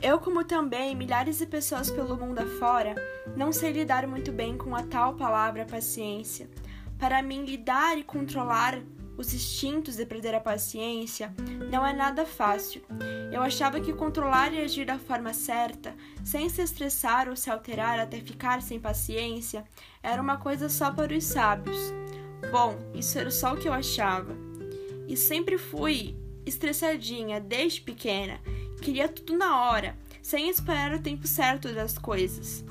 Eu, como também milhares de pessoas pelo mundo afora, não sei lidar muito bem com a tal palavra paciência. Para mim, lidar e controlar os instintos de perder a paciência não é nada fácil. Eu achava que controlar e agir da forma certa, sem se estressar ou se alterar até ficar sem paciência, era uma coisa só para os sábios. Bom, isso era só o que eu achava. E sempre fui estressadinha desde pequena Queria tudo na hora, sem esperar o tempo certo das coisas.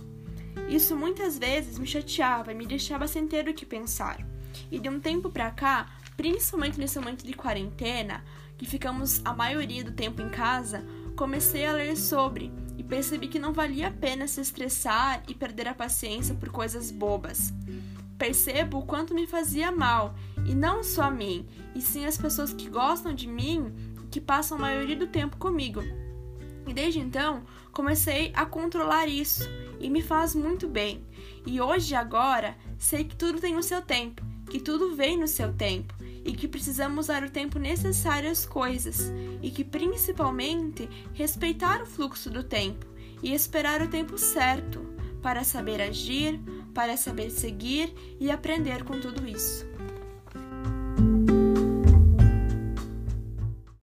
Isso muitas vezes me chateava e me deixava sem ter o que pensar. E de um tempo pra cá, principalmente nesse momento de quarentena, que ficamos a maioria do tempo em casa, comecei a ler sobre e percebi que não valia a pena se estressar e perder a paciência por coisas bobas. Percebo o quanto me fazia mal, e não só a mim, e sim as pessoas que gostam de mim que passam a maioria do tempo comigo. E desde então, comecei a controlar isso e me faz muito bem. E hoje, agora, sei que tudo tem o seu tempo, que tudo vem no seu tempo e que precisamos dar o tempo necessário às coisas e que principalmente respeitar o fluxo do tempo e esperar o tempo certo para saber agir, para saber seguir e aprender com tudo isso.